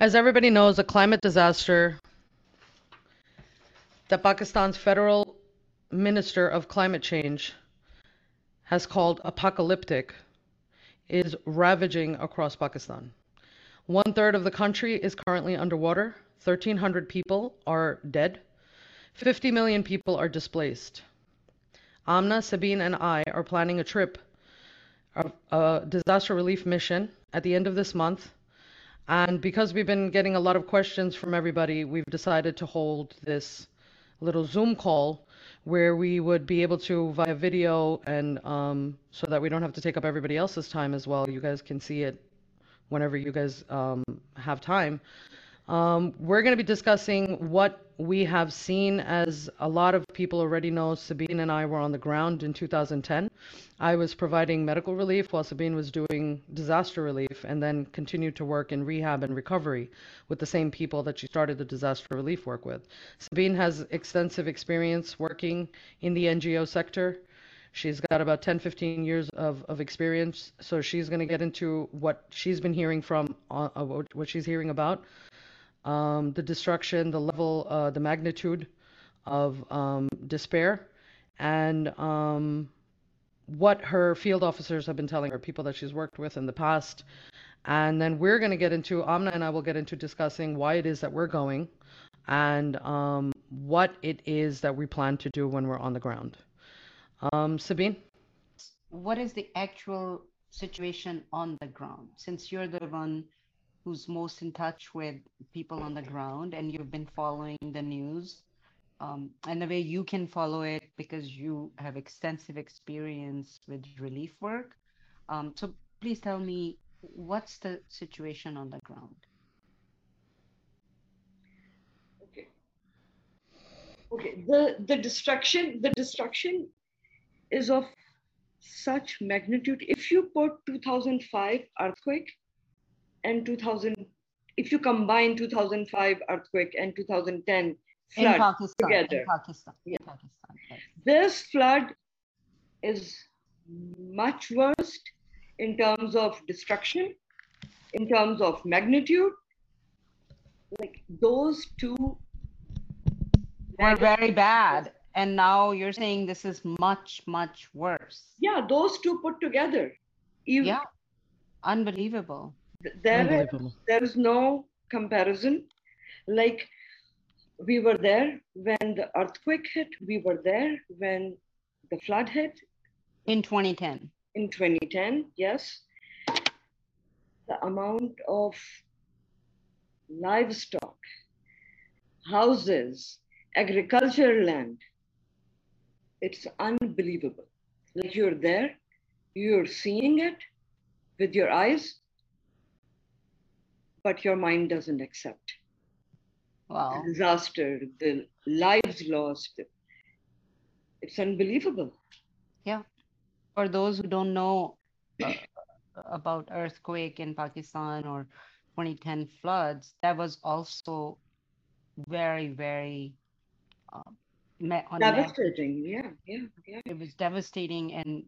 As everybody knows, a climate disaster that Pakistan's federal minister of climate change has called apocalyptic is ravaging across Pakistan. One third of the country is currently underwater. 1,300 people are dead. 50 million people are displaced. Amna, Sabyn, and I are planning a trip, a, a disaster relief mission at the end of this month. And because we've been getting a lot of questions from everybody, we've decided to hold this little Zoom call where we would be able to via video and um, so that we don't have to take up everybody else's time as well. You guys can see it whenever you guys um, have time. Um, we're going to be discussing what we have seen as a lot of people already know. Sabyn and I were on the ground in 2010. I was providing medical relief while Sabyn was doing disaster relief and then continued to work in rehab and recovery with the same people that she started the disaster relief work with. Sabyn has extensive experience working in the NGO sector. She's got about 10, 15 years of, of experience. So she's going to get into what she's been hearing from, uh, what she's hearing about um, the destruction, the level, uh, the magnitude of um, despair, and um, what her field officers have been telling her, people that she's worked with in the past. And then we're going to get into, Amna and I will get into discussing why it is that we're going and um, what it is that we plan to do when we're on the ground. Um, Sabyn? What is the actual situation on the ground? Since you're the one who's most in touch with people on the ground and you've been following the news um, and the way you can follow it because you have extensive experience with relief work. Um, so please tell me what's the situation on the ground? Okay. Okay. The the destruction the destruction is of such magnitude. If you put 2005 earthquake and 2000, if you combine 2005 earthquake and 2010 flood in Pakistan, together, in Pakistan, yeah. Pakistan yes. this flood is much worse in terms of destruction, in terms of magnitude. Like those two were very bad. And now you're saying this is much, much worse. Yeah, those two put together. You, yeah, unbelievable there there is no comparison. Like we were there when the earthquake hit. We were there when the flood hit. In 2010 in 2010 yes. The amount of livestock houses agricultural land it's unbelievable. Like you're there you're seeing it with your eyes but your mind doesn't accept. Wow. The disaster, the lives lost. It's unbelievable. Yeah. For those who don't know uh, about earthquake in Pakistan or 2010 floods, that was also very, very uh, devastating. Yeah, yeah, yeah. It was devastating. And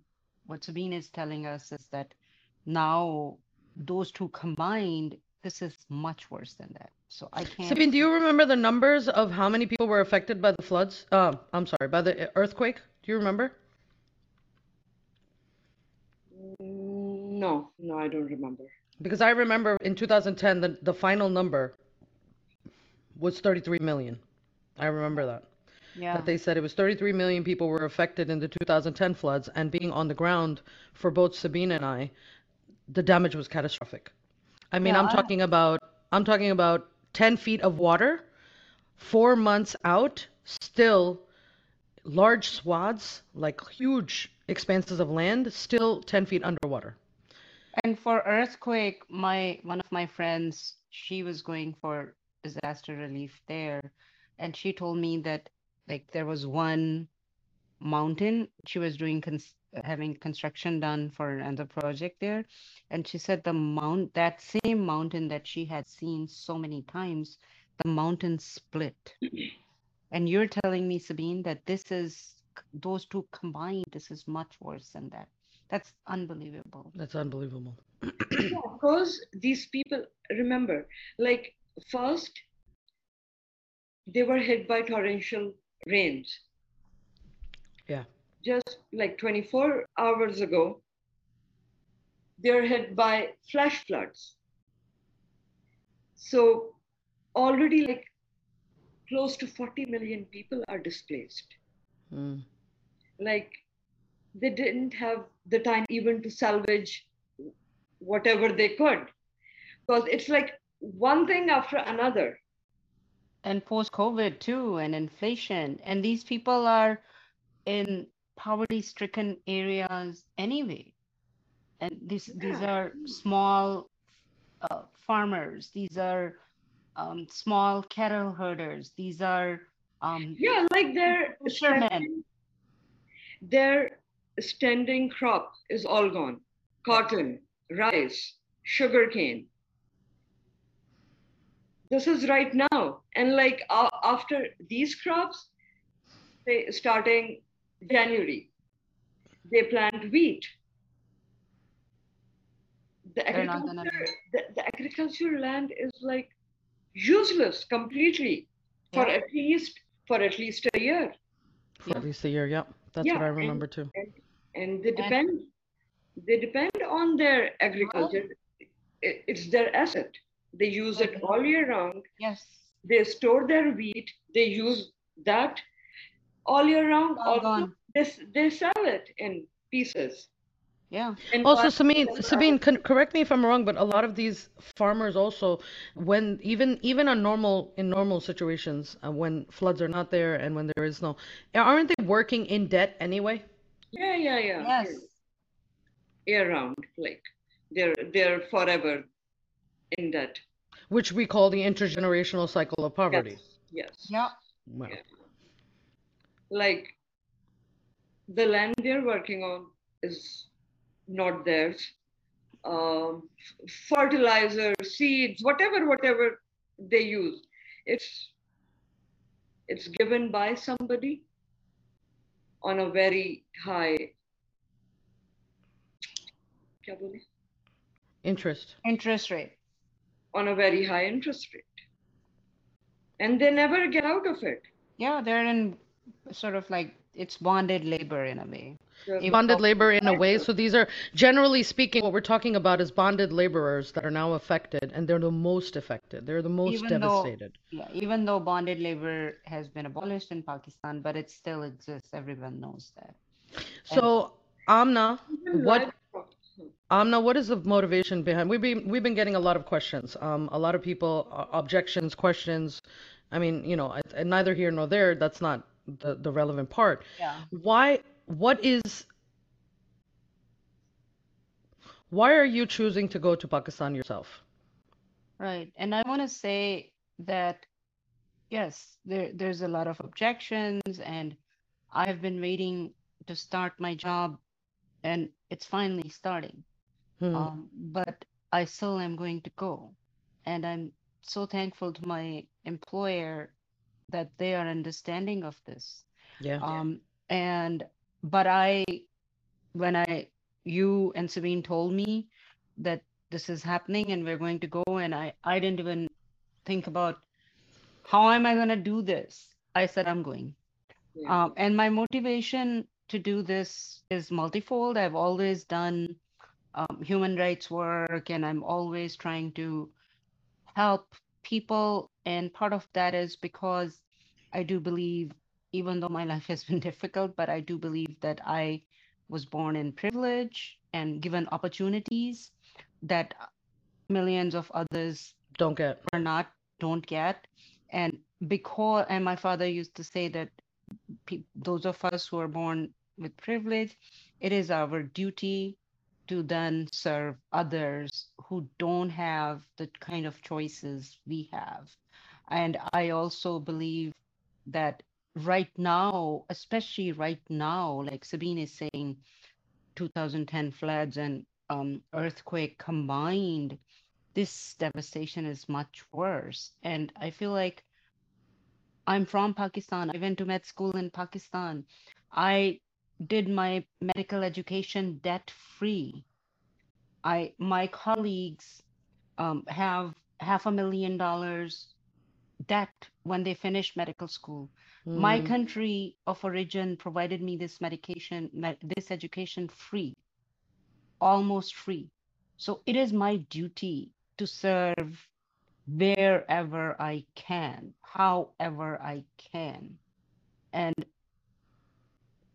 what Sabyn is telling us is that now those two combined this is much worse than that. So I can't. Sabyn, do you remember the numbers of how many people were affected by the floods? Uh, I'm sorry, by the earthquake. Do you remember? No, no, I don't remember. Because I remember in 2010, the, the final number was 33 million. I remember that. Yeah. That they said it was 33 million people were affected in the 2010 floods, and being on the ground for both Sabyn and I, the damage was catastrophic. I mean, yeah, I'm talking about I'm talking about 10 feet of water, four months out, still large swaths, like huge expanses of land, still 10 feet underwater. And for earthquake, my one of my friends, she was going for disaster relief there, and she told me that like there was one mountain she was doing cons- having construction done for another project there. And she said the mount that same mountain that she had seen so many times the mountain split. And you're telling me sabyn that this is those two combined this is much worse than that. That's unbelievable. That's unbelievable. Yeah, because these people remember like first, they were hit by torrential rains. Yeah. Just like 24 hours ago, they're hit by flash floods. So already like close to 40 million people are displaced. Mm. Like they didn't have the time even to salvage whatever they could. Because it's like one thing after another. And post COVID too, and inflation. And these people are in poverty stricken areas anyway. And these these are small uh, farmers. These are um, small cattle herders. These are um, Yeah, like their Fishermen. their standing crop is all gone. Cotton, rice, sugarcane. This is right now, and like uh, after these crops, they starting January, they plant wheat. The They're not gonna agriculture, the, the agricultural land is like useless completely for at least for at least a year. For at least a year. Yep. That's Yeah, what I and- remember too. and they depend they depend on their agriculture. It- it's their asset. They use it all year round. Yes, they store their wheat. They use that all year round all also gone. they, they sell it in pieces Yeah, and Also, Sabyn, Sabyn, con- correct me if I'm wrong, but a lot of these farmers also, when even even on normal in normal situations, uh, when floods are not there and when there is no, aren't they working in debt anyway? yeah yeah yeah yes, year round like they're they're forever in debt Which we call the intergenerational cycle of poverty. yes yes yeah, Wow like the land they're working on is not theirs. Um, fertilizer, seeds, whatever, whatever they use, it's it's given by somebody on a very high interest. Interest rate. On a very high interest rate. And they never get out of it. Yeah they're in sort of like it's bonded labor in a way. The- Even Bonded labor in a way. So these are generally speaking, what we're talking about is bonded laborers that are now affected, and they're the most affected. They're the most Even though- devastated. Yeah, even though bonded labor has been abolished in Pakistan, but it still exists. Everyone knows that. So, Amna, what. Amna, what is the motivation behind? We've been we've been getting a lot of questions. Um, a lot of people uh, objections, questions. I mean, you know, neither here nor there. That's not the the relevant part. Yeah. Why? What is? Why are you choosing to go to Pakistan yourself? Right. And I want to say that yes, there there's a lot of objections and I've been waiting to start my job and it's finally starting. Hmm. Um, but I still am going to go. And I'm so thankful to my employer that they are understanding of this. yeah. Um, and but I, when I, you and Sabyn told me that this is happening and we're going to go, and I, I didn't even think about how am I going to do this. I said I'm going. Yeah. Um, and my motivation to do this is multifold. I've always done um, human rights work, and I'm always trying to help people. And part of that is because I do believe, even though my life has been difficult, but I do believe that I was born in privilege and given opportunities that millions of others Don't get. or not don't get and because and my father used to say that pe- those of us who are born with privilege it is our duty to then serve others who don't have the kind of choices we have and i also believe that right now especially right now like sabyn is saying 2010 floods and um, earthquake combined this devastation is much worse. And I feel like I'm from Pakistan. I went to med school in Pakistan. I did my medical education debt free. I my colleagues um, have half a million dollars debt when they finished medical school. My Mm, country of origin provided me this medication, this education free, almost free. So it is my duty to serve wherever I can, however I can. And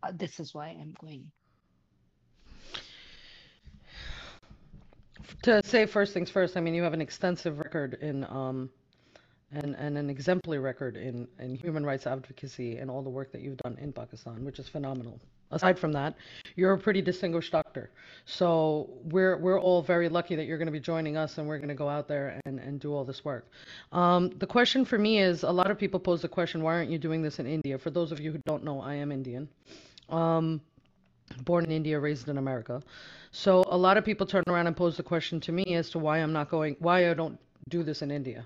uh, this is why I'm going. To say first things first, I mean, you have an extensive record in, um, and, and an exemplary record in, in human rights advocacy and all the work that you've done in Pakistan, which is phenomenal. Aside from that, you're a pretty distinguished doctor. So we're we're all very lucky that you're going to be joining us and we're going to go out there and, and do all this work. Um, the question for me is a lot of people pose the question, why aren't you doing this in India? For those of you who don't know, I am Indian. Um, born in India, raised in America. So a lot of people turn around and pose the question to me as to why I'm not going, why I don't do this in India.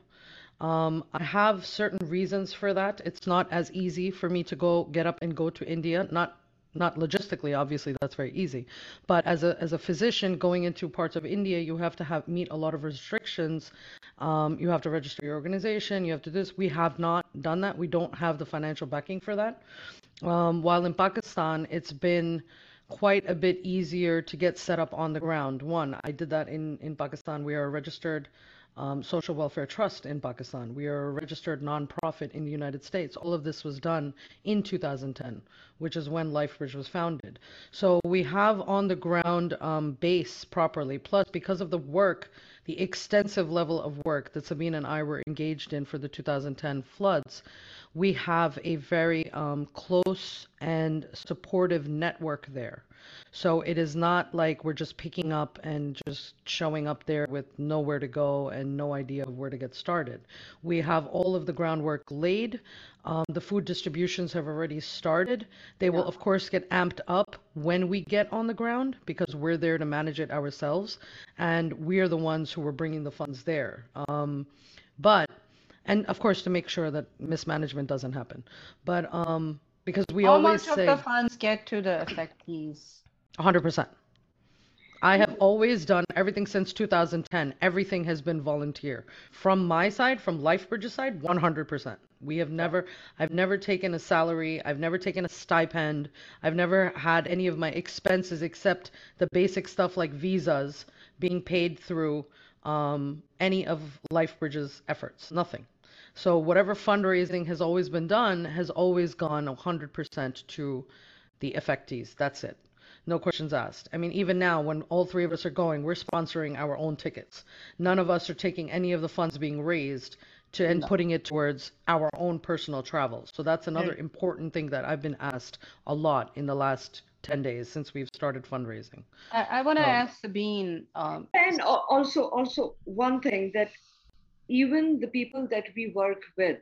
Um, I have certain reasons for that. It's not as easy for me to go get up and go to India. Not not logistically, obviously, that's very easy. But as a as a physician going into parts of India, you have to have meet a lot of restrictions. Um, you have to register your organization. You have to do this. We have not done that. We don't have the financial backing for that. Um, while in Pakistan, it's been quite a bit easier to get set up on the ground. One, I did that in, in Pakistan. We are registered um, social welfare trust in Pakistan. We are a registered nonprofit in the United States. All of this was done in 2010, which is when LifeBridge was founded. So we have on the ground um, base properly. Plus, because of the work, the extensive level of work that Sabyn and I were engaged in for the 2010 floods, we have a very um, close and supportive network there. So it is not like we're just picking up and just showing up there with nowhere to go and no idea of where to get started. We have all of the groundwork laid. Um, the food distributions have already started. They will, of course, get amped up when we get on the ground because we're there to manage it ourselves. And we are the ones who are bringing the funds there. Um, but, and of course, to make sure that mismanagement doesn't happen. But um, because we How always much of say, the funds get to the affectees? 100%. I have always done everything since 2010. Everything has been volunteer. From my side, from LifeBridge's side, 100%. We have never, I've never taken a salary. I've never taken a stipend. I've never had any of my expenses except the basic stuff like visas being paid through um, any of LifeBridge's efforts. Nothing. So whatever fundraising has always been done has always gone 100% to the affectees. That's it. No questions asked. I mean, even now, when all three of us are going, we're sponsoring our own tickets. None of us are taking any of the funds being raised to and No. putting it towards our own personal travels. So that's another Right. important thing that I've been asked a lot in the last 10 days since we've started fundraising. I, I want to So, ask Sabyn, um, And also, also one thing that even the people that we work with,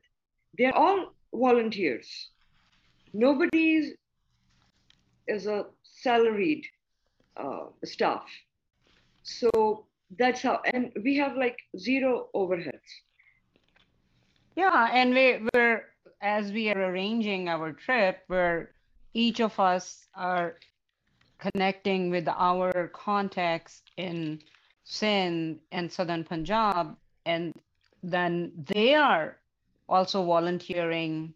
they're all volunteers. Nobody is, is a salaried uh, staff. So that's how, and we have like zero overheads. yeah, and we, we're, as we are arranging our trip, where each of us are connecting with our contacts in Sindh and Southern Punjab, and then they are also volunteering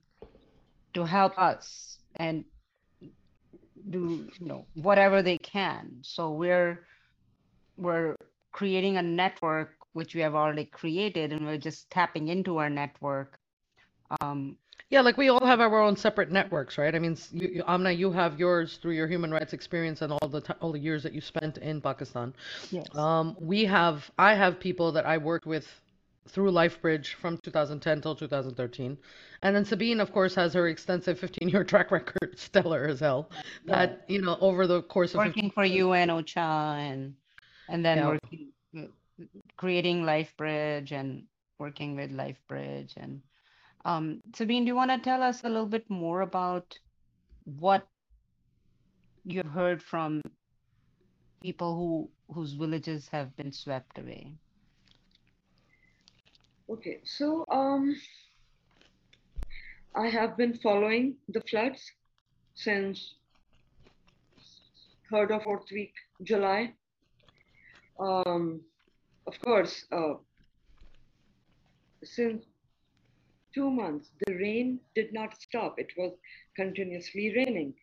to help us and do you know whatever they can. So we're we're creating a network which we have already created, and we're just tapping into our network. Um, Yeah, like we all have our own separate networks, right? I mean, you, you, Amna, you have yours through your human rights experience and all the ti all the years that you spent in Pakistan. yes. Um, we have, I have people that I worked with through LifeBridge from 2010 till 2013. And then Sabyn, of course, has her extensive 15 year track record, stellar as hell, Yeah. that, you know, over the course of 15 working for UN OCHA and and then Yeah. working creating LifeBridge and working with LifeBridge and um, Sabyn, do you want to tell us a little bit more about what you've heard from people who whose villages have been swept away? Okay, so um, I have been following the floods since third or fourth week July. Um, of course, uh, since two months, the rain did not stop. It was continuously raining.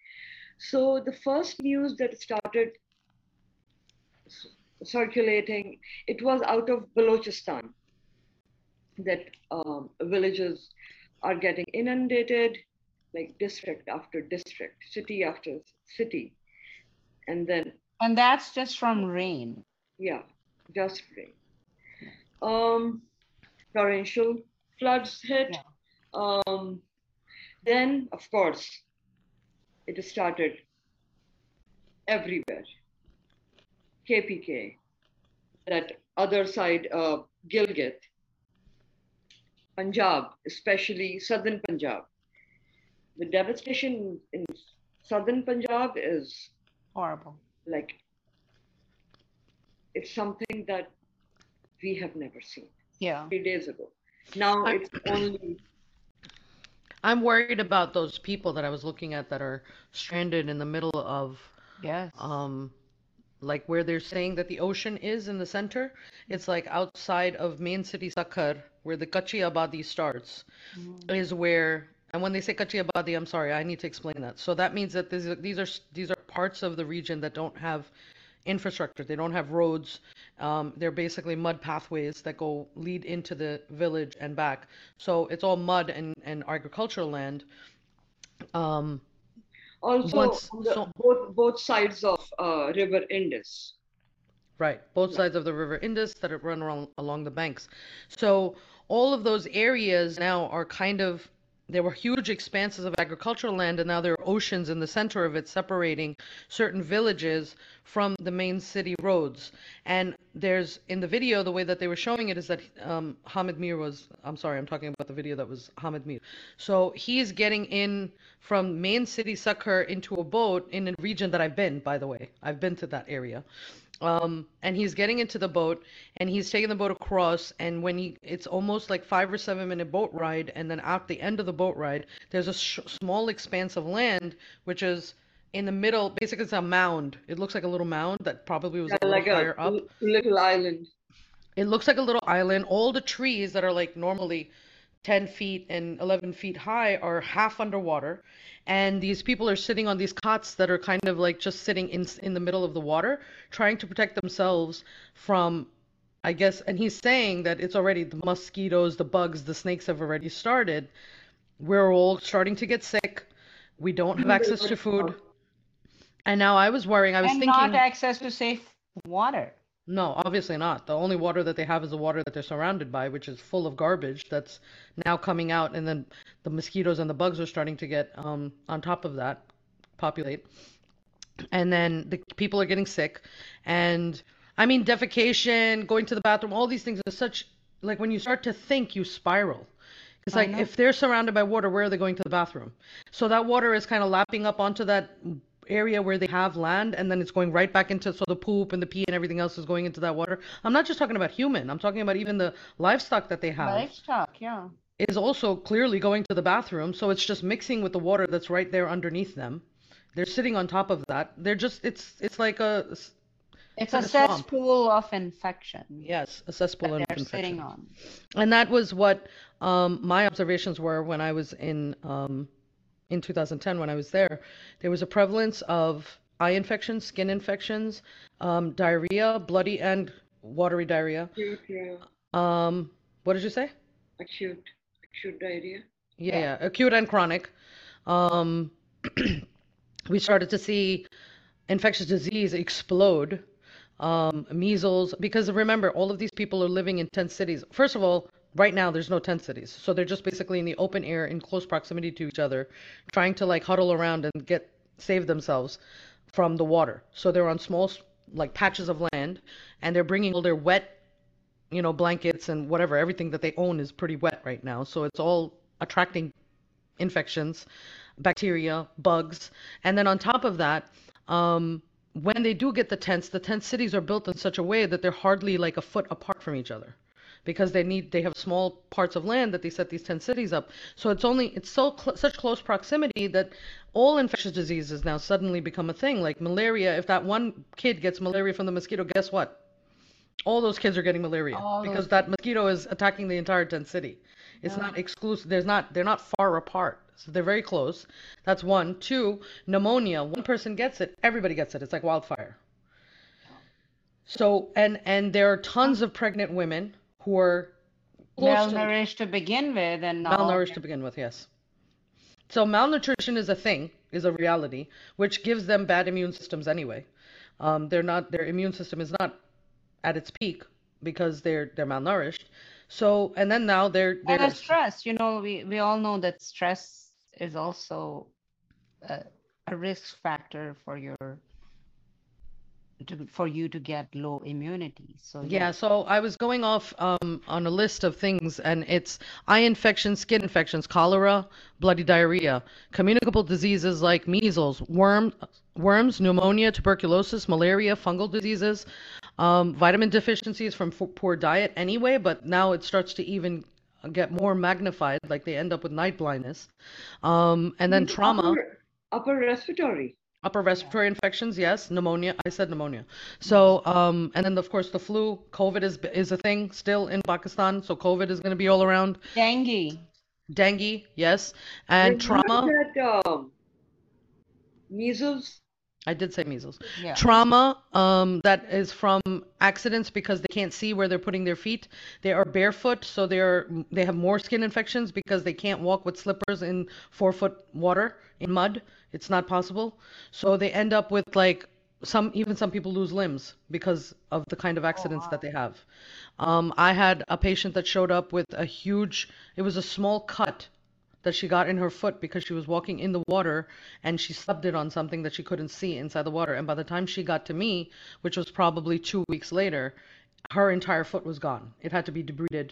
So the first news that started circulating, it was out of Balochistan that um, villages are getting inundated, like district after district, city after city. And then. And that's just from rain. Yeah, just rain. Um, torrential floods hit. Yeah. Um, then, of course, it started everywhere. KPK, that other side, uh, Gilgit, Punjab, especially southern Punjab. The devastation in southern Punjab is horrible. Like, it's something that we have never seen. Yeah. Three days ago. Now I'm, it's only. I'm worried about those people that I was looking at that are stranded in the middle of. Yes. Um, like where they're saying that the ocean is in the center. It's like outside of main city Sukkur, where the Kachi Abadi starts, mm-hmm. is where. And when they say Kachi Abadi, I'm sorry, I need to explain that. So that means that these are, these are these are parts of the region that don't have infrastructure. They don't have roads. Um, they're basically mud pathways that go lead into the village and back. So it's all mud and, and agricultural land. Um, also, once, the, so, both both sides of uh, River Indus. Right, both sides of the River Indus that run along, along the banks. So all of those areas now are kind of there were huge expanses of agricultural land, and now there are oceans in the center of it separating certain villages from the main city roads. And there's in the video, the way that they were showing it is that um, Hamid Mir was, I'm sorry, I'm talking about the video that was Hamid Mir. So he's getting in from main city Sukkur into a boat in a region that I've been, by the way. I've been to that area. Um, and he's getting into the boat and he's taking the boat across and when he it's almost like five or seven minute boat ride and then at the end of the boat ride there's a sh- small expanse of land which is in the middle basically it's a mound. It looks like a little mound that probably was yeah, a little like higher a up little island. It looks like a little island. All the trees that are like normally 10 feet and 11 feet high are half underwater and these people are sitting on these cots that are kind of like just sitting in in the middle of the water trying to protect themselves from I guess and he's saying that it's already the mosquitoes, the bugs, the snakes have already started. We're all starting to get sick. We don't have access to food. And now I was worrying. I was and thinking not access to safe water. No, obviously not. The only water that they have is the water that they're surrounded by, which is full of garbage that's now coming out, and then the mosquitoes and the bugs are starting to get um, on top of that, populate. And then the people are getting sick. And I mean, defecation, going to the bathroom, all these things are such, like when you start to think, you spiral. It's like if they're surrounded by water, where are they going to the bathroom? So that water is kind of lapping up onto that area where they have land and then it's going right back into so the poop and the pee and everything else is going into that water. I'm not just talking about human. I'm talking about even the livestock that they have. Livestock, yeah. Is also clearly going to the bathroom, so it's just mixing with the water that's right there underneath them. They're sitting on top of that. They're just it's it's like a it's, it's a, a cesspool of infection. Yes, a cesspool of infection. Sitting on. And that was what um, my observations were when I was in um, in 2010 when I was there, there was a prevalence of eye infections, skin infections, um, diarrhea, bloody and watery diarrhea. Acute, yeah. Um, what did you say? Acute, acute diarrhea. Yeah, yeah. acute and chronic. Um, we started to see infectious disease explode. Um, measles, because remember, all of these people are living in 10 cities. First of all, right now there's no tent cities so they're just basically in the open air in close proximity to each other trying to like huddle around and get save themselves from the water. So they're on small like patches of land and they're bringing all their wet you know blankets and whatever. Everything that they own is pretty wet right now. So it's all attracting infections bacteria bugs. And then on top of that um, when they do get the tents the tent cities are built in such a way that they're hardly like a foot apart from each other because they need they have small parts of land that they set these 10 cities up so it's only it's so cl- such close proximity that all infectious diseases now suddenly become a thing like malaria if that one kid gets malaria from the mosquito guess what all those kids are getting malaria All those because that mosquito is attacking the entire tent city. It's Yeah. not exclusive. There's not. They're not far apart. So they're very close. That's one. Two, pneumonia. One person gets it, everybody gets it. It's like wildfire. So and and there are tons of pregnant women who are close to Malnourished to begin with, and malnourished to begin with. Yes. So malnutrition is a thing, is a reality, which gives them bad immune systems anyway. Um, they're not. Their immune system is not at its peak because they're they're malnourished. So and then now they're and they're a stress. You know, we we all know that stress is also a, a risk factor for your to, for you to get low immunity. So Yeah, so I was going off um, on a list of things, and it's eye infections, skin infections, cholera, bloody diarrhea, communicable diseases like measles, worm, worms, pneumonia, tuberculosis, malaria, fungal diseases, um, vitamin deficiencies from f- poor diet anyway, but now it starts to even get more magnified, like they end up with night blindness, um, and then trauma. Upper, upper respiratory. Upper respiratory infections, yes. Pneumonia, I said pneumonia. So, um, and then of course the flu, COVID is is a thing still in Pakistan. So COVID is going to be all around. dengue. Dengue, yes, and trauma. That, um, measles. I did say measles. Yeah. Trauma, um, that is from accidents because they can't see where they're putting their feet. They are barefoot, so they're they have more skin infections because they can't walk with slippers in four foot water in mud. It's not possible. So they end up with like some even some people lose limbs because of the kind of accidents that they have. Um, I had a patient that showed up with a huge. It was a small cut that she got in her foot because she was walking in the water and she subbed it on something that she couldn't see inside the water. And by the time she got to me, which was probably two weeks later, her entire foot was gone. It had to be debrided.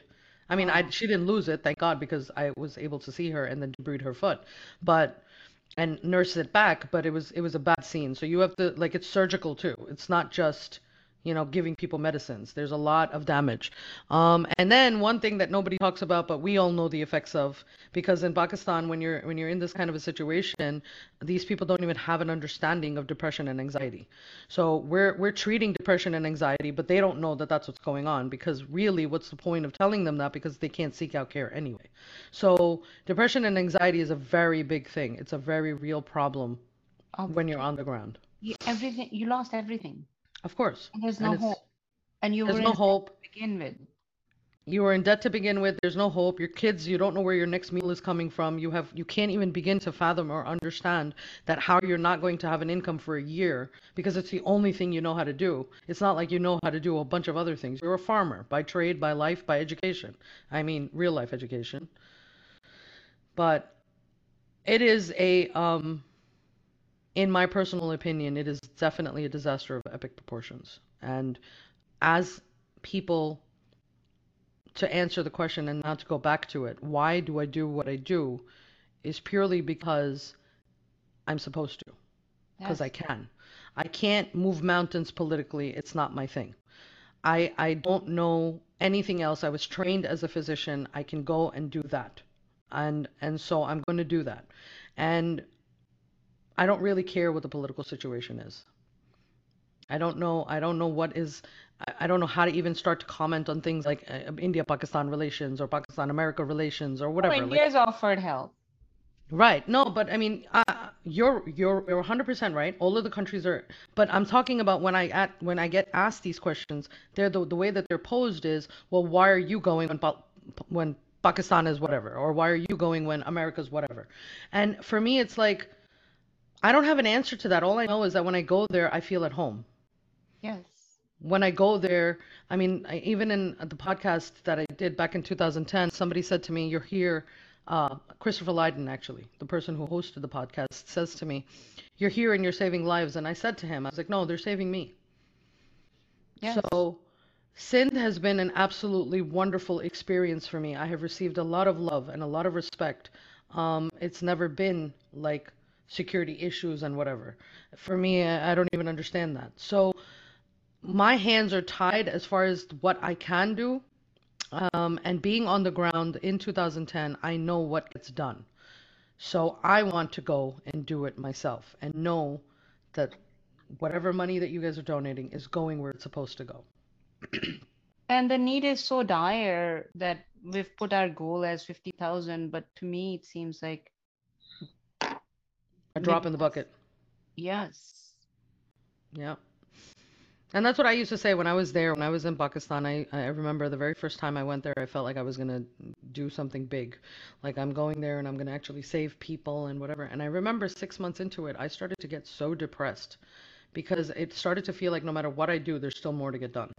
I mean, I she didn't lose it, thank God, because I was able to see her and then debride her foot, but and nurse it back. But it was it was a bad scene. So you have to like it's surgical too. It's not just you know, giving people medicines. There's a lot of damage. Um, and then one thing that nobody talks about, but we all know the effects of, because in Pakistan, when you're when you're in this kind of a situation, these people don't even have an understanding of depression and anxiety. So we're we're treating depression and anxiety, but they don't know that that's what's going on. Because really, what's the point of telling them that? Because they can't seek out care anyway. So depression and anxiety is a very big thing. It's a very real problem when you're on the ground. you, everything you lost everything. Of course. And there's no it's- hope. And you There's were no in hope. to begin with. you are in debt to begin with there's no hope your kids you don't know where your next meal is coming from you have you can't even begin to fathom or understand that how you're not going to have an income for a year because it's the only thing you know how to do it's not like you know how to do a bunch of other things you're a farmer by trade by life by education i mean real life education but it is a um in my personal opinion it is definitely a disaster of epic proportions and as people to answer the question and not to go back to it, why do I do what I do is purely because I'm supposed to, because I can. I can't move mountains politically. It's not my thing. I I don't know anything else. I was trained as a physician. I can go and do that. And and so I'm going to do that. And I don't really care what the political situation is. I don't know. I don't know what is. I, don't know how to even start to comment on things like uh, India-Pakistan relations or Pakistan-America relations or Oh, whatever. like- India's offered help. Right. No, but I mean, uh, you're you're you're 100% right. All of the countries are, but I'm talking about when I at when I get asked these questions, they're the the way that they're posed is, well, why are you going when when Pakistan is whatever, or why are you going when America's whatever? And for me, it's like I don't have an answer to that. All I know is that when I go there, I feel at home Yes. when I go there, I mean, I, even in the podcast that I did back in 2010, somebody said to me, "You're here." Uh, Christopher Lydon, actually, the person who hosted the podcast, says to me, "You're here and you're saving lives." And I said to him, "I was like, no, they're saving me." Yes. So, Sindh has been an absolutely wonderful experience for me. I have received a lot of love and a lot of respect. Um, it's never been like security issues and whatever. For me, I don't even understand that. So, my hands are tied as far as what I can do. Um, and being on the ground in 2010, I know what gets done. So I want to go and do it myself and know that whatever money that you guys are donating is going where it's supposed to go. And the need is so dire that we've put our goal as 50,000, but to me it seems like A drop in the bucket. yes. Yeah. And that's what I used to say when I was there, when I was in Pakistan. I, I remember the very first time I went there, I felt like I was going to do something big. Like I'm going there and I'm going to actually save people and whatever. And I remember six months into it, I started to get so depressed because it started to feel like no matter what I do, there's still more to get done.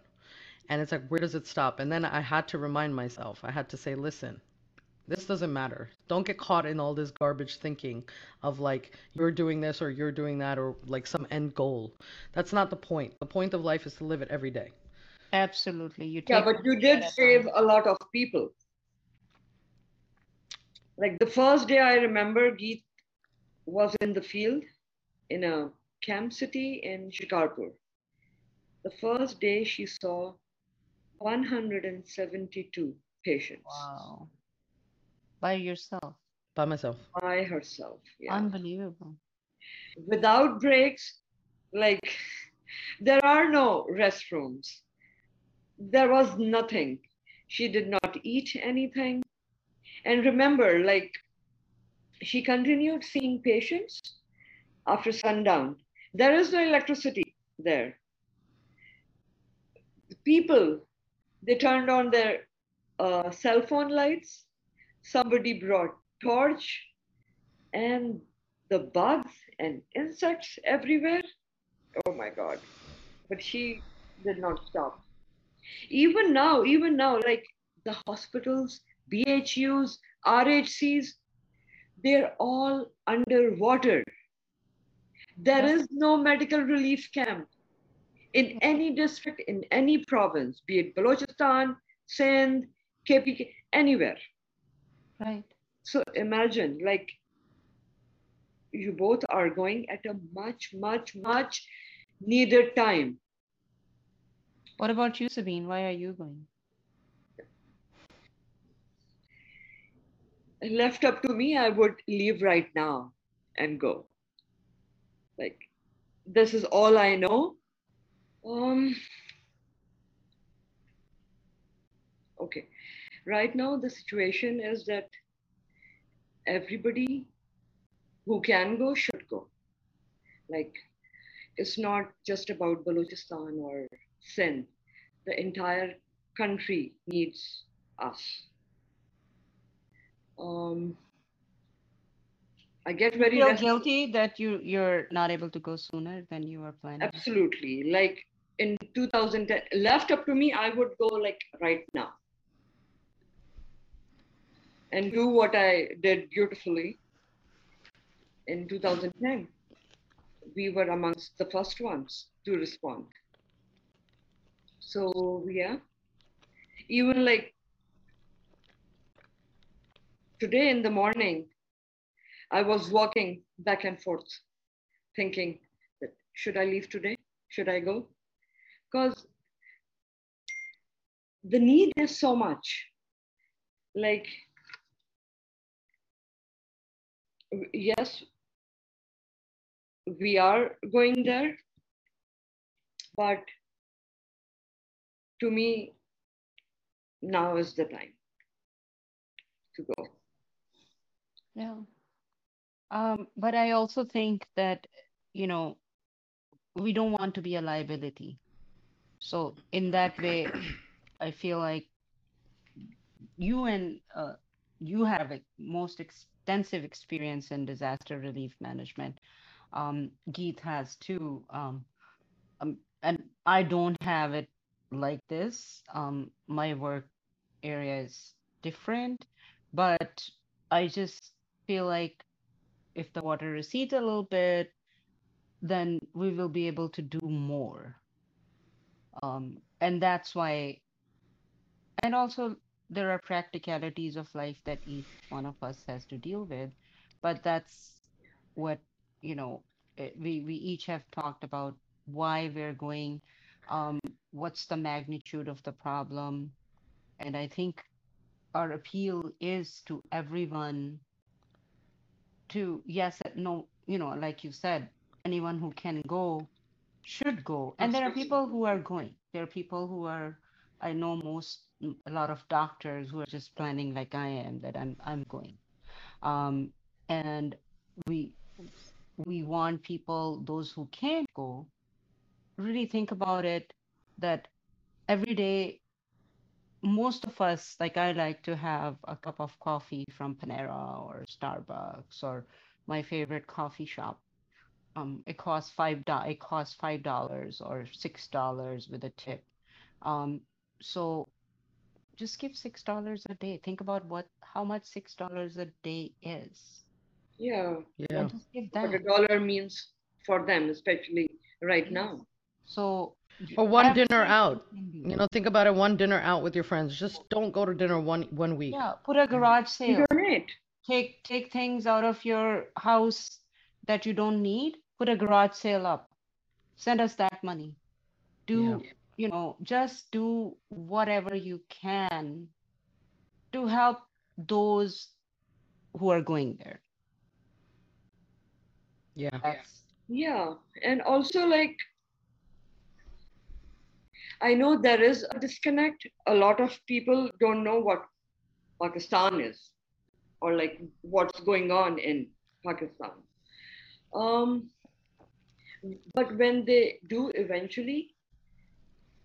And it's like, where does it stop? And then I had to remind myself, I had to say, listen, this doesn't matter. Don't get caught in all this garbage thinking of like you're doing this or you're doing that or like some end goal. That's not the point. The point of life is to live it every day. Absolutely. You Yeah, but you did save time. a lot of people. Like the first day I remember Geet was in the field in a camp city in Shikarpur. The first day she saw 172 patients Wow. By yourself. By myself. by herself. Yeah. Unbelievable. Without breaks, like there are no restrooms. There was nothing. She did not eat anything. And remember, like she continued seeing patients after sundown. There is no electricity there. The people, they turned on their uh, cell phone lights. Somebody brought torch, and the bugs and insects everywhere. Oh my God! But she did not stop. Even now, even now, like the hospitals, BHUs, RHCs, they're all underwater. There is no medical relief camp in any district, in any province, be it Balochistan, Sindh, KPK, anywhere. Right. So imagine, like, you both are going at a much, much, much needed time. What about you, Sabyn? Why are you going? Left up to me, I would leave right now and go. Like, this is all I know. Um, okay. Right now, the situation is that everybody who can go should go. Like, it's not just about Balochistan or Sindh. The entire country needs us. Um, I get very feel guilty that you you're not able to go sooner than you were planning? Absolutely. Like in 2010, left up to me, I would go like right now and do what I did beautifully in 2010. We were amongst the first ones to respond. So, yeah, even like today in the morning, I was walking back and forth thinking that should I leave today? Should I go? Because the need is so much. Like, yes, we are going there, but to me, now is the time to go. Yeah. Um, but I also think that, you know, we don't want to be a liability. So in that way, I feel like you and uh, you have a most extensive experience in disaster relief management. Um, has too. Um, um, and I don't have it like this. Um, my work area is different, but I just feel like if the water recedes a little bit, then we will be able to do more. Um, and that's why, and also there are practicalities of life that each one of us has to deal with, but that's what, you know, we we each have talked about why we're going, um, what's the magnitude of the problem, and I think our appeal is to everyone to yes no you know like you said anyone who can go should go. And there are people who are going. There are people who are, I know most, a lot of doctors who are just planning like I am that I'm I'm going. Um, and we we want people, those who can't go, really think about it that every day most of us like i like to have a cup of coffee from panera or starbucks or my favorite coffee shop um, it costs five it costs five dollars or six dollars with a tip um, so just give six dollars a day think about what how much six dollars a day is Yeah. Yeah. just give What a that dollar means for them, especially right Yes. now. so Or one dinner out. you can. You know, think about it, one dinner out with your friends. Just don't go to dinner one one week. yeah put a garage sale Donate. take take things out of your house that you don't need put a garage sale up send us that money do you know just do whatever you can to help those who are going there Yeah. that's Yeah. And also, like, I know there is a disconnect. A lot of people don't know what Pakistan is or like what's going on in Pakistan. Um, but when they do eventually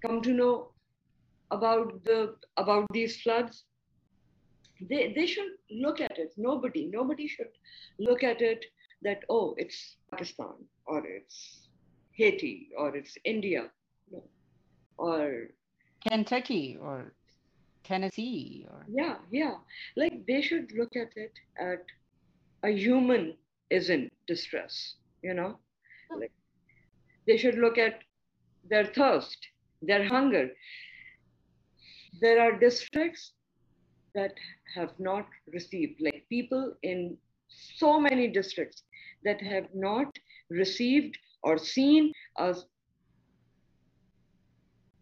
come to know about the about these floods, they they should look at it. Nobody nobody should look at it that oh it's Pakistan or it's Haiti or it's India no. or kentucky or tennessee or yeah yeah like they should look at it at a human is in distress you know oh. like they should look at their thirst their hunger. There are districts that have not received like people in so many districts that have not received or seen as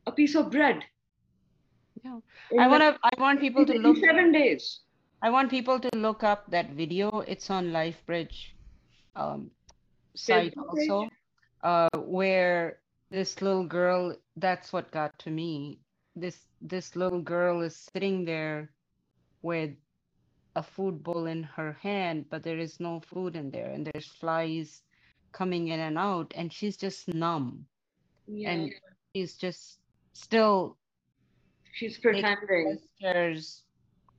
a piece of bread. Yeah. i want to i want people to look seven days. I want people to look up that video. It's on lifebridge um site also uh where this little girl that's what got to me this this little girl is sitting there with a food bowl in her hand but there is no food in there and there's flies coming in and out and she's just numb yeah. and she's just still she's pretending gestures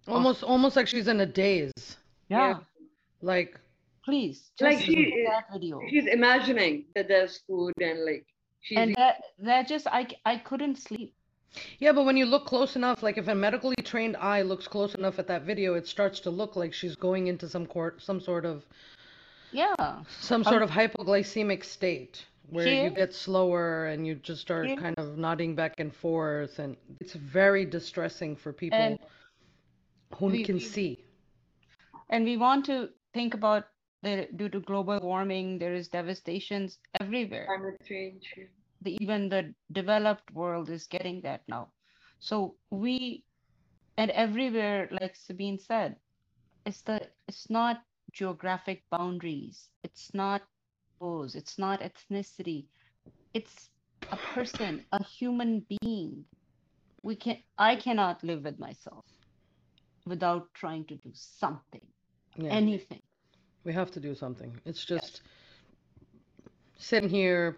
Almost almost like she's in a daze. yeah, Yeah. Like please Like she is- that video she's imagining that there's food and like she's and that that just I I couldn't sleep Yeah, but when you look close enough, like if a medically trained eye looks close enough at that video, it starts to look like she's going into some court, some sort of, yeah some um, sort of hypoglycemic state where you is. get slower and you just start She kind of nodding back and forth, and it's very distressing for people and who we- can we- see. and we want to think about that due to global warming there is devastations everywhere climate change the, even the developed world is getting that now. So we and everywhere, like Sabyn said, it's the it's not geographic boundaries. It's not those. It's not ethnicity. It's a person, a human being. We can I cannot live with myself without trying to do something, Yeah, anything. We have to do something. It's just sitting here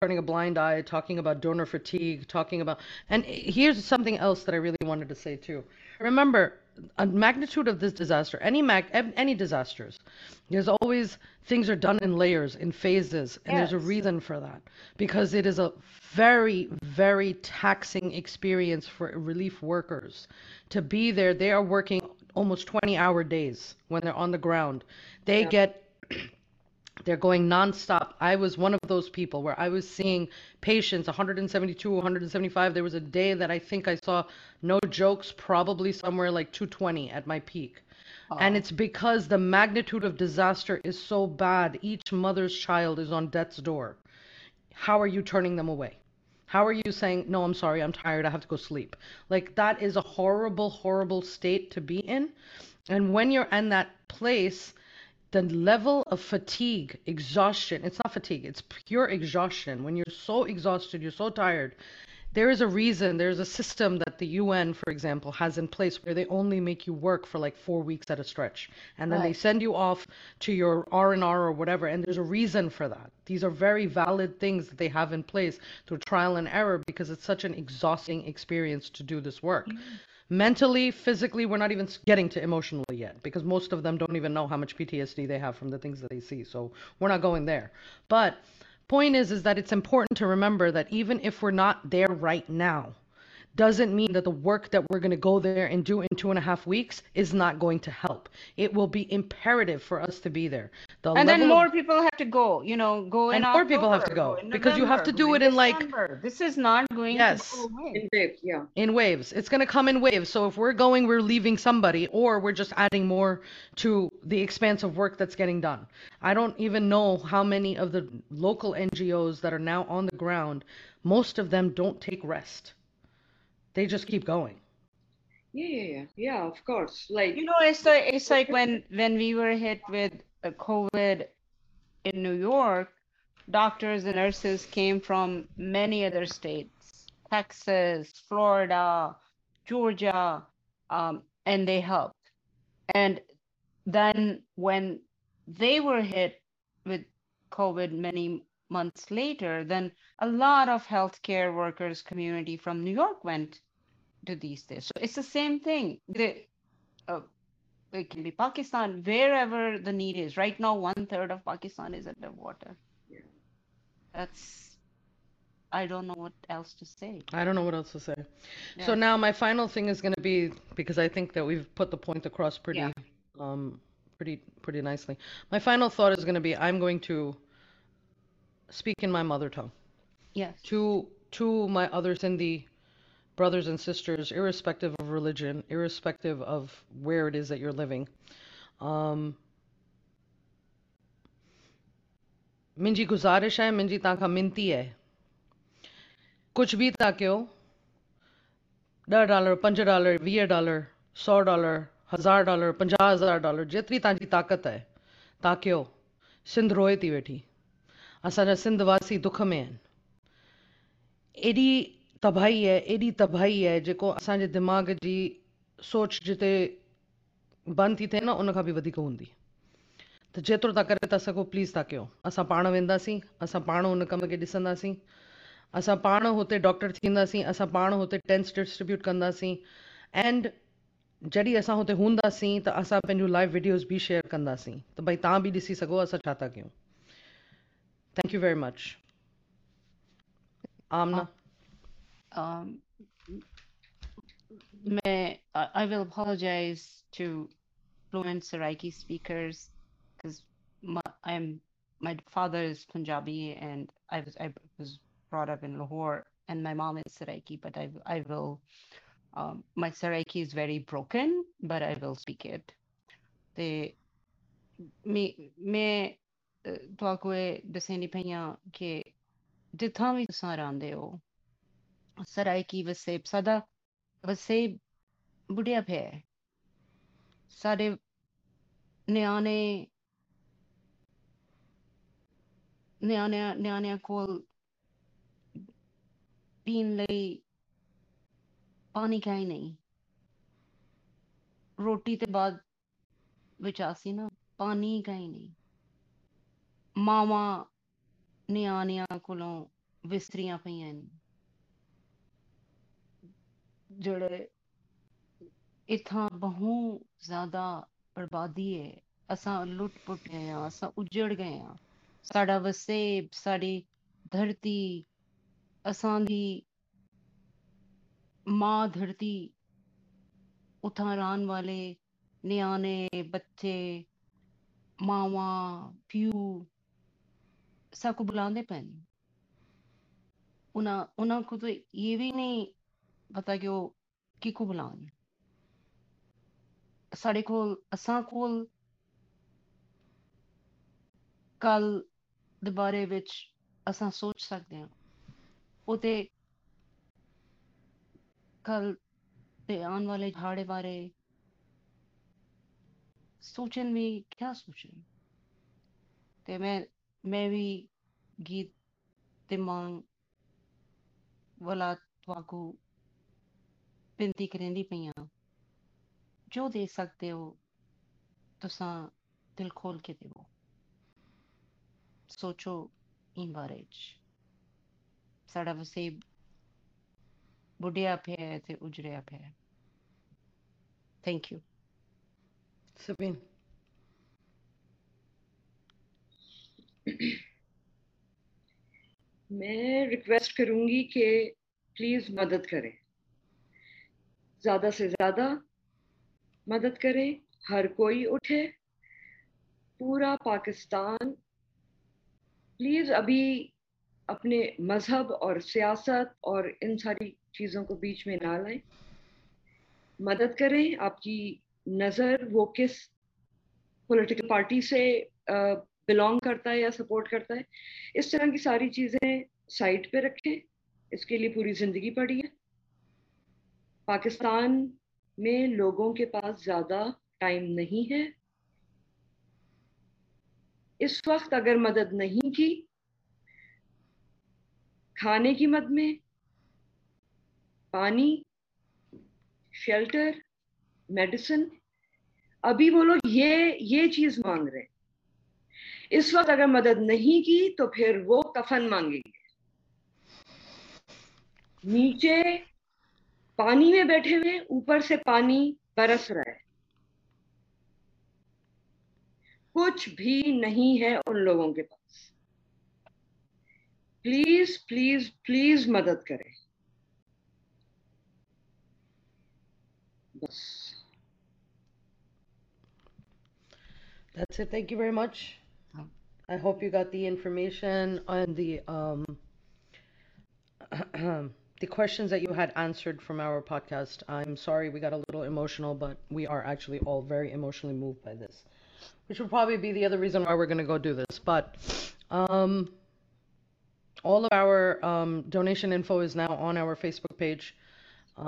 turning a blind eye, talking about donor fatigue, talking about. And here's something else that I really wanted to say too. Remember, a magnitude of this disaster, any mag, any disasters, there's always things are done in layers, in phases, and there's a reason for that because it is a very, very taxing experience for relief workers to be there. They are working almost 20 hour days when they're on the ground. They Yeah. get they're going nonstop. I was one of those people where I was seeing patients 172, 175. There was a day that I think I saw, no jokes, probably somewhere like 220 at my peak. And Oh. it's because the magnitude of disaster is so bad. Each mother's child is on death's door. How are you turning them away? How are you saying, no, I'm sorry, I'm tired, I have to go sleep? Like, that is a horrible, horrible state to be in. And when you're in that place, the level of fatigue, exhaustion, it's not fatigue, it's pure exhaustion. When you're so exhausted, you're so tired. There is a reason, there's a system that the UN, for example, has in place where they only make you work for like four weeks at a stretch. And then they send you off to your R&R or whatever. And there's a reason for that. These are very valid things that they have in place through trial and error because it's such an exhausting experience to do this work. Mm. Mentally, physically, we're not even getting to emotionally yet because most of them don't even know how much PTSD they have from the things that they see. So we're not going there. But point is is that it's important to remember that even if we're not there right now, doesn't mean that the work that we're going to go there and do in two and a half weeks is not going to help. It will be imperative for us to be there. The And then level of- more people have to go, you know, go And more people have to October, go, in because you have to do it in, like- This is not going Yes. to go away. In waves, yeah. in waves. It's going to come in waves. So if we're going, we're leaving somebody, or we're just adding more to the expanse of work that's getting done. I don't even know how many of the local NGOs that are now on the ground, most of them don't take rest. They just keep going. Yeah, yeah, yeah. Yeah, of course. Like, You know, it's like it's like when when we were hit with COVID in New York, doctors and nurses came from many other states, Texas, Florida, Georgia, um, and they helped. And then when they were hit with COVID many months later, then a lot of healthcare workers community from New York went to these things. So it's the same thing. The, uh, it can be Pakistan, wherever the need is. Right now, one third of Pakistan is underwater. Yeah. That's, I don't know what else to say. I don't know what else to say. Yeah. So now my final thing is going to be because I think that we've put the point across pretty, Yeah. um, pretty, pretty nicely. My final thought is going to be I'm going to speak in my mother tongue. Yes. to to my other Sindhi brothers and sisters, irrespective religion, irrespective of where it is that you're living. Um, मुंहिंजी गुज़ारिश आहे मुंहिंजी तव्हां खां मिनती आहे कुझु बि तव्हां कयो ॾह डॉलर पंज डॉलर वीह डॉलर सौ डॉलर हज़ार डॉलर पंजाह हज़ार डॉलर जेतिरी तव्हांजी ताक़त आहे तव्हां कयो सिंध रोए थी वेठी असांजा सिंध वासी दुख में आहिनि एॾी تباهي آهي ايڏي تباهي آهي جيڪو اسان جي دماغ جي سوچ جتي بند ٿي ٿئي نه ان کان به وڌيڪ هوندي. ته جيترو توهان ڪري ٿا سگهو پليز توهان ڪيو. اسان پاڻ وينداسين اسان پاڻ ان ڪم کي ڏسنداسين. اسان پاڻ هتي ڊاڪٽر ٿينداسين اسان پاڻ هتي ٽينٽس ڊسٽريبيوٽ ڪنداسين. اينڊ جڏهن اسان هتي هونداسين ته اسان پنهنجون لائيو وڊيوز به شيئر ڪنداسين. ته ڀئي توهان به ڏسي سگهو اسان ڇا ٿا ڪيون. ٿينڪ يو ويري مچ آمنه Um, may I, I will apologize to fluent Saraiki speakers because my, I'm my father is Punjabi and I was I was brought up in Lahore and my mom is Saraiki, but I I will um, my Saraiki is very broken, but I will speak it. The me me ਤੁਹਾਨੂੰ ਇਹ ਦੱਸਣੀ ਪਈਆਂ ਕਿ ਜਿੱਥਾਂ ਵੀ ਤੁਸੀਂ ਰਹਿੰਦੇ ਹੋ ਸਰਾਇਕੀ ਵਸੇਬ ਸਾਡਾ ਵਸੇਬ ਬੁੜਿਆ ਪਿਆ ਹੈ। ਸਾਡੇ ਨਿਆਣੇ ਨਿਆਣਿਆਂ ਨਿਆਣਿਆਂ ਕੋਲ ਪੀਣ ਲਈ ਪਾਣੀ ਕਾਈ ਨਹੀਂ ਰੋਟੀ ਤੇ ਬਾਅਦ ਵਿੱਚ ਆਸੀ ਨਾ ਪਾਣੀ ਕਾਈ ਨਹੀਂ ਮਾਵਾਂ ਨਿਆਣਿਆਂ ਕੋਲੋਂ ਵਿਸਰੀਆਂ ਪਈਆਂ ਨੇ ਜਿਹੜੇ इथां बहू ज़्यादा बर्बादी है असां लुट पुट गए आ असां उजड़ गए आ साडा वसेब साडी धरती असांजी माँ धरती उथां रहण वाले ਨਿਆਣੇ ਬੱਚੇ ਮਾਵਾ ਪਿਓ ਸਭ ਕੋ ਬੁਲਾਉਂਦੇ ਪੈਣ ਉਹਨਾਂ ਉਹਨਾਂ ਕੋ ਤਾਂ ਇਹ ਵੀ ਨਹੀਂ ਪਤਾ ਕਿ ਉਹ ਕਿਹਨੂੰ ਬੁਲਾਉਣ ਸਾਡੇ ਕੋਲ ਅਸਾਂ ਕੋਲ ਕੱਲ ਦੇ ਬਾਰੇ ਵਿੱਚ ਅਸਾਂ ਸੋਚ ਸਕਦੇ ਹਾਂ ਉਹ ਤੇ ਕੱਲ ਤੇ ਆਉਣ ਵਾਲੇ ਹਾੜੇ ਬਾਰੇ ਸੋਚਣ ਵੀ ਕਿਆ ਸੋਚਣ ਤੇ ਮੈਂ ਮੈਂ ਵੀ ਗੀਤ ਤੇ ਮੰਗ ਵਾਲਾ ਤੁਹਾਨੂੰ ਬੇਨਤੀ ਕਰਨੀ ਪਈਆਂ ਜੋ ਦੇ ਸਕਦੇ ਹੋ ਤੁਸਾਂ ਦਿਲ ਖੋਲ ਕੇ ਦੇਵੋ ਸੋਚੋ in ਬਾਰੇ ਚ ਸਾਡਾ ਵਸੇਬ ਬੁੱਢਿਆ ਪਿਆ ਹੈ ਤੇ ਉਜੜਿਆ ਪਿਆ ਹੈ ਥੈਂਕ ਯੂ Sabine. मैं रिक्वेस्ट करूंगी कि प्लीज मदद करें ज़्यादा से ज़्यादा मदद करें। हर कोई उठे। पूरा पाकिस्तान प्लीज़ अभी अपने मज़हब और सियासत और इन सारी चीज़ों को बीच में ना लाएँ। मदद करें। आपकी नज़र वो किस पॉलिटिकल पार्टी से बिलोंग करता है या सपोर्ट करता है, इस तरह की सारी चीज़ें साइड पे रखें। इसके लिए पूरी ज़िंदगी पड़ी है। पाकिस्तान में लोगों के पास ज़्यादा टाइम नहीं है। इस वक्त अगर मदद नहीं की, खाने की मद में, पानी शेल्टर मेडिसिन अभी वो लोग ये ये चीज़ मांग रहे हैं। इस वक्त अगर मदद नहीं की तो फिर वो कफन मांगेंगे। नीचे पानी में बैठे हुए ऊपर से पानी बरस रहा है कुछ भी नहीं है उन लोगों के पास प्लीज़ प्लीज़ प्लीज़ मदद करें बस That's it. Thank you very much. Oh. I hope you got the information and the um, the questions that you had answered from our podcast. I'm sorry we got a little emotional, but we are actually all very emotionally moved by this, which will probably be the other reason why we're going to go do this. But um, all of our um, donation info is now on our Facebook page.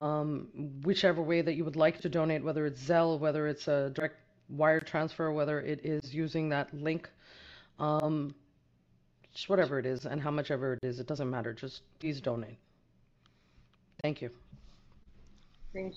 Um, whichever way that you would like to donate, whether it's Zelle, whether it's a direct wire transfer, whether it is using that link, um, just whatever it is, and how much ever it is, it doesn't matter. Just please donate. Thank you. thank